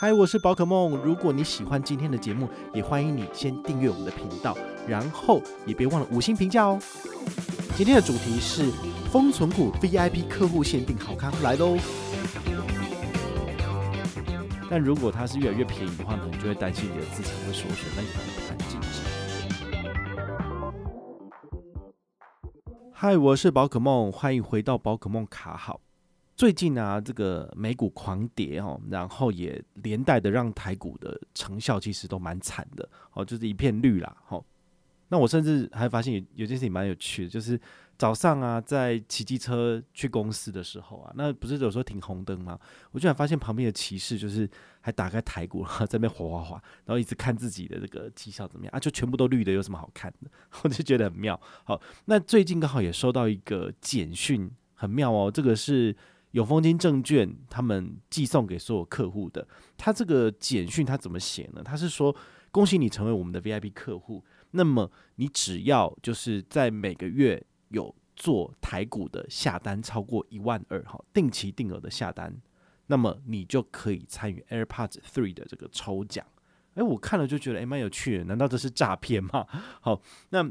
嗨，我是宝可梦。如果你喜欢今天的节目，也欢迎你先订阅我们的频道，然后也别忘了五星评价哦。今天的主题是封存股 VIP 客户限定好康来喽。但如果它是越来越便宜的话呢，你就会担心你的资产会缩水，那你可能不敢进场。嗨，我是宝可梦，欢迎回到宝可梦卡好。最近啊，这个美股狂跌哦，然后也连带的让台股的成效其实都蛮惨的哦，就是一片绿啦。哦，那我甚至还发现有有件事情蛮有趣的，就是早上啊，在骑机车去公司的时候啊，那不是有时候停红灯吗？我居然发现旁边的骑士就是还打开台股，然后在那边滑滑滑，然后一直看自己的这个绩效怎么样啊，就全部都绿的，有什么好看的？我就觉得很妙。好，那最近刚好也收到一个简讯，很妙哦，这个是。永丰金证券他们寄送给所有客户的，他这个简讯他怎么写呢？他是说，恭喜你成为我们的 VIP 客户，那么你只要就是在每个月有做台股的下单超过一万二哈，定期定额的下单，那么你就可以参与 AirPods Three 的这个抽奖。诶，我看了就觉得诶蛮有趣的，难道这是诈骗吗？好，那。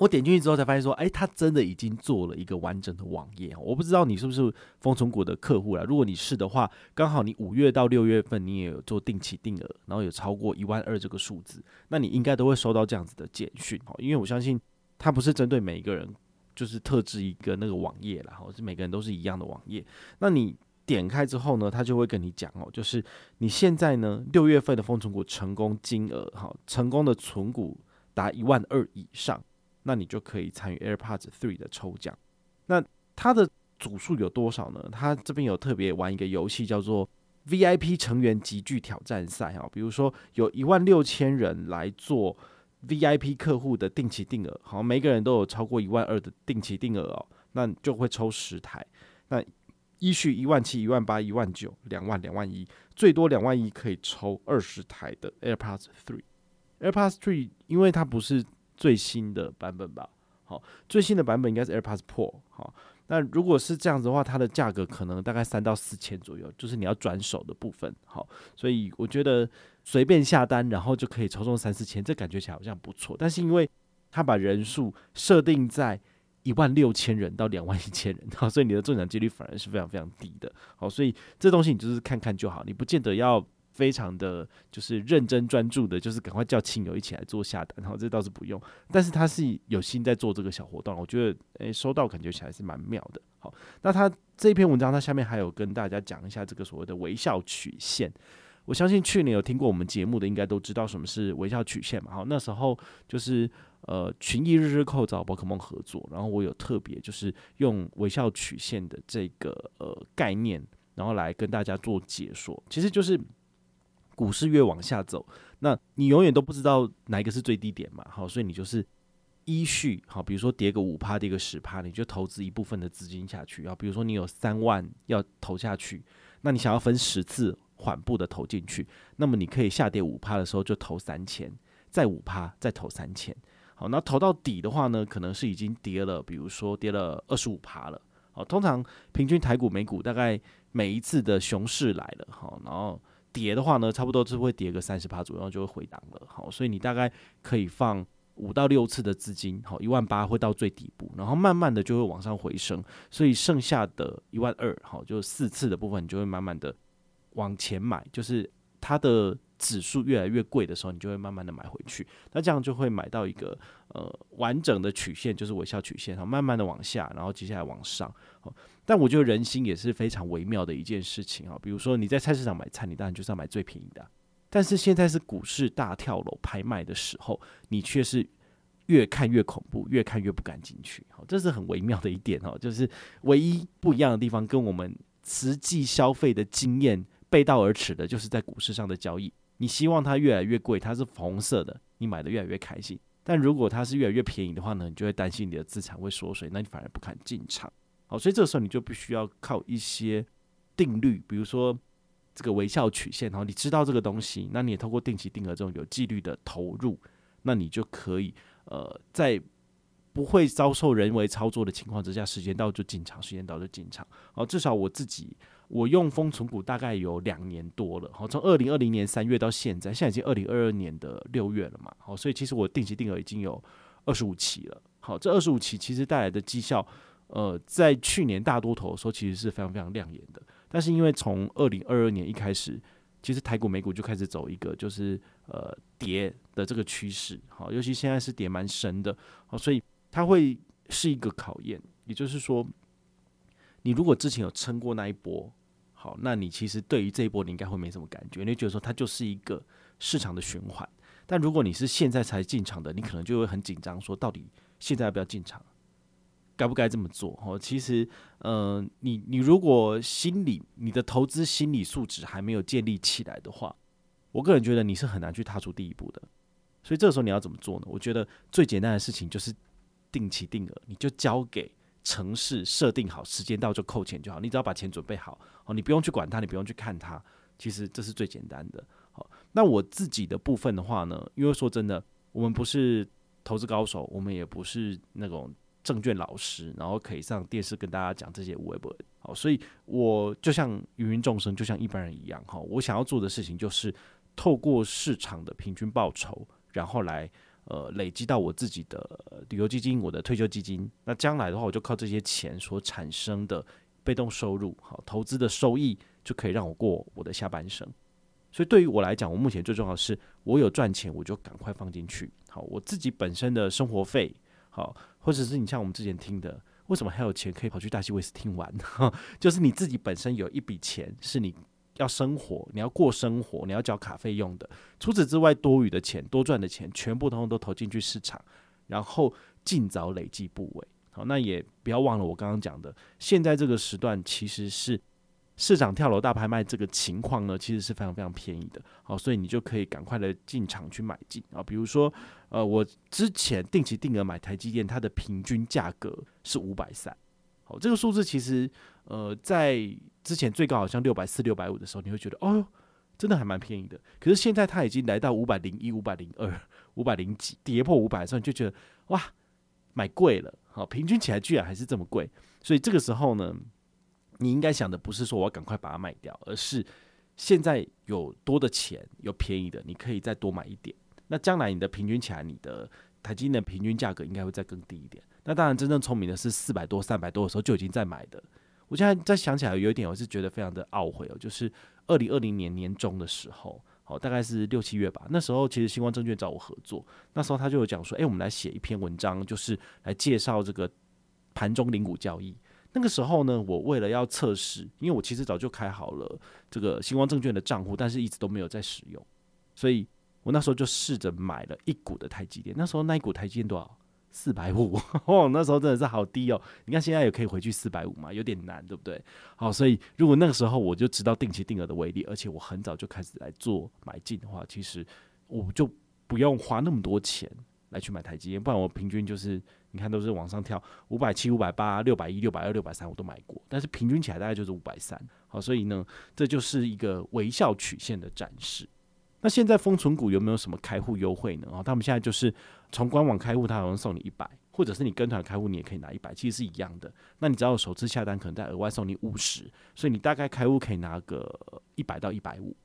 我点进去之后才发现说，哎，他真的已经做了一个完整的网页。我不知道你是不是丰存股的客户了。如果你是的话，刚好你五月到六月份你也有做定期定额，然后有超过一万二这个数字，那你应该都会收到这样子的简讯。因为我相信它不是针对每一个人，就是特制一个那个网页啦，是每个人都是一样的网页。那你点开之后呢，他就会跟你讲哦，就是你现在呢六月份的丰存股成功金额，哈，成功的存股达一万二以上。那你就可以参与 AirPods 3的抽奖。那它的组数有多少呢？它这边有特别玩一个游戏，叫做 VIP 成员集聚挑战赛哈。比如说有一万六千人来做 VIP 客户的定期定额，好，每个人都有超过一万二的定期定额哦，那就会抽十台。那依序一万七、一万八、一万九、两万、两万一，最多两万一可以抽二十台的 AirPods 3。AirPods 3因为它不是。最新的版本吧，好，最新的版本应该是 AirPods Pro，好，那如果是这样子的话，它的价格可能大概三到四千左右，就是你要转手的部分，好，所以我觉得随便下单，然后就可以抽中三四千，这感觉起来好像不错，但是因为它把人数设定在一万六千人到两万一千人，好，所以你的中奖几率反而是非常非常低的，好，所以这东西你就是看看就好，你不见得要。非常的就是认真专注的，就是赶快叫亲友一起来做下单，然后这倒是不用，但是他是有心在做这个小活动，我觉得诶、收到感觉起来是蛮妙的。好，那他这篇文章，他下面还有跟大家讲一下这个所谓的微笑曲线。我相信去年有听过我们节目的，应该都知道什么是微笑曲线嘛。好，那时候就是呃群益日日扣找宝可梦合作，然后我有特别就是用微笑曲线的这个呃概念，然后来跟大家做解说，其实就是。股市越往下走，那你永远都不知道哪一个是最低点嘛，好，所以你就是依序好，比如说跌个五趴，跌个十趴，你就投资一部分的资金下去啊。比如说你有三万要投下去，那你想要分十次缓步的投进去，那么你可以下跌五趴的时候就投三千，再五趴再投三千，好，那投到底的话呢，可能是已经跌了，比如说跌了二十五趴了，好，通常平均台股、美股大概每一次的熊市来了，好，然后。跌的话呢，差不多是会跌个三十趴左右，就会回档了。好，所以你大概可以放五到六次的资金，好，一万八会到最底部，然后慢慢的就会往上回升。所以剩下的一万二，好，就四次的部分，你就会慢慢的往前买，就是它的指数越来越贵的时候，你就会慢慢的买回去。那这样就会买到一个呃完整的曲线，就是微笑曲线，好，慢慢的往下，然后接下来往上，好。但我觉得人心也是非常微妙的一件事情啊，比如说你在菜市场买菜，你当然就是要买最便宜的。但是现在是股市大跳楼拍卖的时候，你却是越看越恐怖，越看越不敢进去。好，这是很微妙的一点哦，就是唯一不一样的地方，跟我们实际消费的经验背道而驰的，就是在股市上的交易。你希望它越来越贵，它是红色的，你买的越来越开心。但如果它是越来越便宜的话呢，你就会担心你的资产会缩水，那你反而不敢进场。好，所以这个时候你就必须要靠一些定律，比如说这个微笑曲线。然后你知道这个东西，那你也通过定期定额这种有纪律的投入，那你就可以呃在不会遭受人为操作的情况之下，时间到就进场，时间到就进场。哦，至少我自己我用封存股大概有两年多了。好，从二零二零年三月到现在，现在已经二零二二年的六月了嘛。好，所以其实我定期定额已经有二十五期了。好，这二十五期其实带来的绩效，呃，在去年大多头的时候其实是非常非常亮眼的。但是因为从二零二二年一开始，其实台股美股就开始走一个就是呃跌的这个趋势。好，尤其现在是跌蛮深的。好，所以。它会是一个考验，也就是说，你如果之前有撑过那一波，好，那你其实对于这一波你应该会没什么感觉，你会觉得说它就是一个市场的循环。但如果你是现在才进场的，你可能就会很紧张，说到底现在要不要进场，该不该这么做？哦，其实，嗯、呃，你你如果心理你的投资心理素质还没有建立起来的话，我个人觉得你是很难去踏出第一步的。所以这个时候你要怎么做呢？我觉得最简单的事情就是。定期定额，你就交给城市设定好，时间到就扣钱就好。你只要把钱准备好，哦，你不用去管它，你不用去看它，其实这是最简单的。好，那我自己的部分的话呢，因为说真的，我们不是投资高手，我们也不是那种证券老师，然后可以上电视跟大家讲这些微博。好，所以我就像芸芸众生，就像一般人一样，哈，我想要做的事情就是透过市场的平均报酬，然后来。呃，累积到我自己的旅游基金，我的退休基金。那将来的话，我就靠这些钱所产生的被动收入，好，投资的收益就可以让我过我的下半生。所以对于我来讲，我目前最重要的是，我有赚钱，我就赶快放进去。好，我自己本身的生活费，好，或者是你像我们之前听的，为什么还有钱可以跑去大西威斯听完？就是你自己本身有一笔钱是你。要生活，你要过生活，你要交卡费用的。除此之外，多余的钱、多赚的钱，全部通通都投进去市场，然后尽早累积部位。好，那也不要忘了我刚刚讲的，现在这个时段其实是市场跳楼大拍卖这个情况呢，其实是非常非常便宜的。好，所以你就可以赶快的进场去买进啊。比如说，呃，我之前定期定额买台积电，它的平均价格是五百三。好，这个数字其实呃在。之前最高好像六百四、六百五的时候，你会觉得哦，真的还蛮便宜的。可是现在它已经来到五百零一、五百零二、五百零几，跌破五百的时候，你就觉得哇，买贵了。好，平均起来居然还是这么贵。所以这个时候呢，你应该想的不是说我要赶快把它卖掉，而是现在有多的钱，有便宜的，你可以再多买一点。那将来你的平均起来，你的台积电的平均价格应该会再更低一点。那当然，真正聪明的是四百多、三百多的时候就已经在买的。我现在再想起来，有一点我是觉得非常的懊悔哦，就是二零二零年年中的时候，好，大概是六七月吧。那时候其实新光证券找我合作，那时候他就有讲说，诶，我们来写一篇文章，就是来介绍这个盘中零股交易。那个时候呢，我为了要测试，因为我其实早就开好了这个新光证券的账户，但是一直都没有在使用，所以我那时候就试着买了一股的台积电。那时候那一股台积电多少？四百五 哦，那时候真的是好低哦。你看现在也可以回去四百五嘛，有点难，对不对？好，所以如果那个时候我就知道定期定额的威力，而且我很早就开始来做买进的话，其实我就不用花那么多钱来去买台积电，不然我平均就是你看都是往上跳，五百七、五百八、六百一、六百二、六百三我都买过，但是平均起来大概就是五百三。好，所以呢，这就是一个微笑曲线的展示。那现在封存股有没有什么开户优惠呢？哦，他们现在就是从官网开户，他好像送你一百，或者是你跟团开户，你也可以拿一百，其实是一样的。那你只要首次下单，可能再额外送你五十，所以你大概开户可以拿个一百到一百五。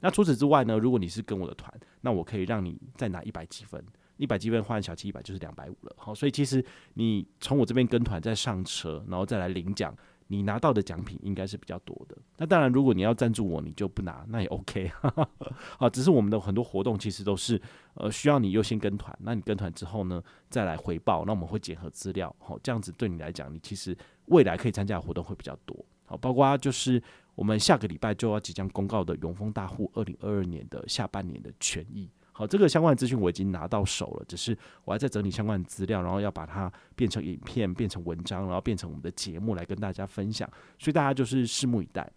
那除此之外呢，如果你是跟我的团，那我可以让你再拿一百积分，一百积分换小七一百就是两百五了。好，所以其实你从我这边跟团再上车，然后再来领奖。你拿到的奖品应该是比较多的。那当然，如果你要赞助我，你就不拿，那也 OK。好，只是我们的很多活动其实都是呃需要你优先跟团。那你跟团之后呢，再来回报，那我们会检核资料。好，这样子对你来讲，你其实未来可以参加的活动会比较多。好，包括就是我们下个礼拜就要即将公告的永丰大户二零二二年的下半年的权益。好，这个相关的资讯我已经拿到手了，只是我还在整理相关的资料，然后要把它变成影片、变成文章，然后变成我们的节目来跟大家分享。所以大家就是拭目以待。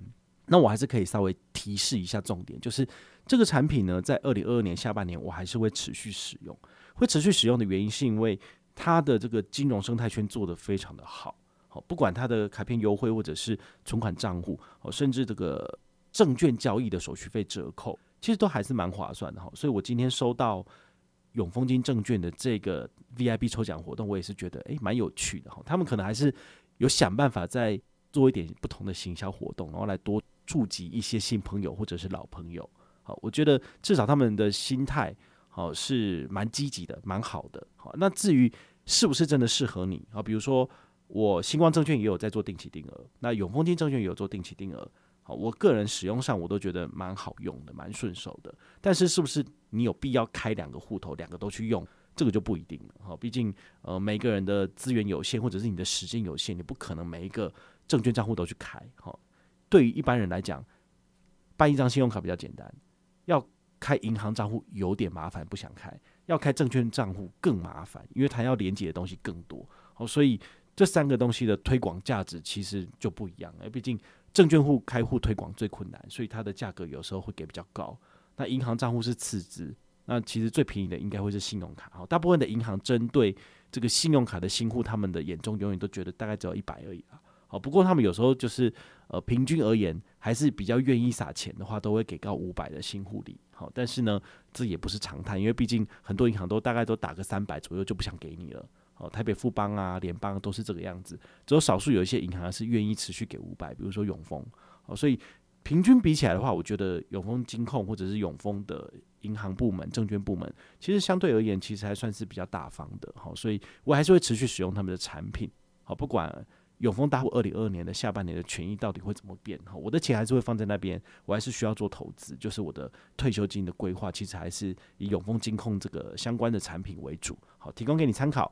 那我还是可以稍微提示一下重点，就是这个产品呢，在二零二二年下半年我还是会持续使用。会持续使用的原因是因为它的这个金融生态圈做得非常的好。好，不管它的卡片优惠，或者是存款账户，哦，甚至这个证券交易的手续费折扣。其实都还是蛮划算的哈，所以我今天收到永丰金证券的这个 VIP 抽奖活动，我也是觉得诶蛮有趣的哈。他们可能还是有想办法再做一点不同的行销活动，然后来多触及一些新朋友或者是老朋友。好，我觉得至少他们的心态好是蛮积极的，蛮好的。好，那至于是不是真的适合你啊？比如说我星光证券也有在做定期定额，那永丰金证券也有做定期定额。我个人使用上我都觉得蛮好用的，蛮顺手的。但是是不是你有必要开两个户头，两个都去用？这个就不一定了。好，毕竟呃每个人的资源有限，或者是你的时间有限，你不可能每一个证券账户都去开。好，对于一般人来讲，办一张信用卡比较简单，要开银行账户有点麻烦，不想开；要开证券账户更麻烦，因为它要连接的东西更多。好，所以这三个东西的推广价值其实就不一样。哎，毕竟。证券户开户推广最困难，所以它的价格有时候会给比较高。那银行账户是次之，那其实最便宜的应该会是信用卡。好，大部分的银行针对这个信用卡的新户，他们的眼中永远都觉得大概只有一百而已啊。好，不过他们有时候就是呃，平均而言还是比较愿意撒钱的话，都会给到五百的新户礼。好，但是呢，这也不是常态，因为毕竟很多银行都大概都打个三百左右就不想给你了。哦，台北富邦啊，联邦都是这个样子，只有少数有一些银行是愿意持续给五百，比如说永丰。哦，所以平均比起来的话，我觉得永丰金控或者是永丰的银行部门、证券部门，其实相对而言，其实还算是比较大方的。好，所以我还是会持续使用他们的产品。好，不管永丰大户二零二二年的下半年的权益到底会怎么变，哈，我的钱还是会放在那边，我还是需要做投资，就是我的退休金的规划，其实还是以永丰金控这个相关的产品为主。好，提供给你参考。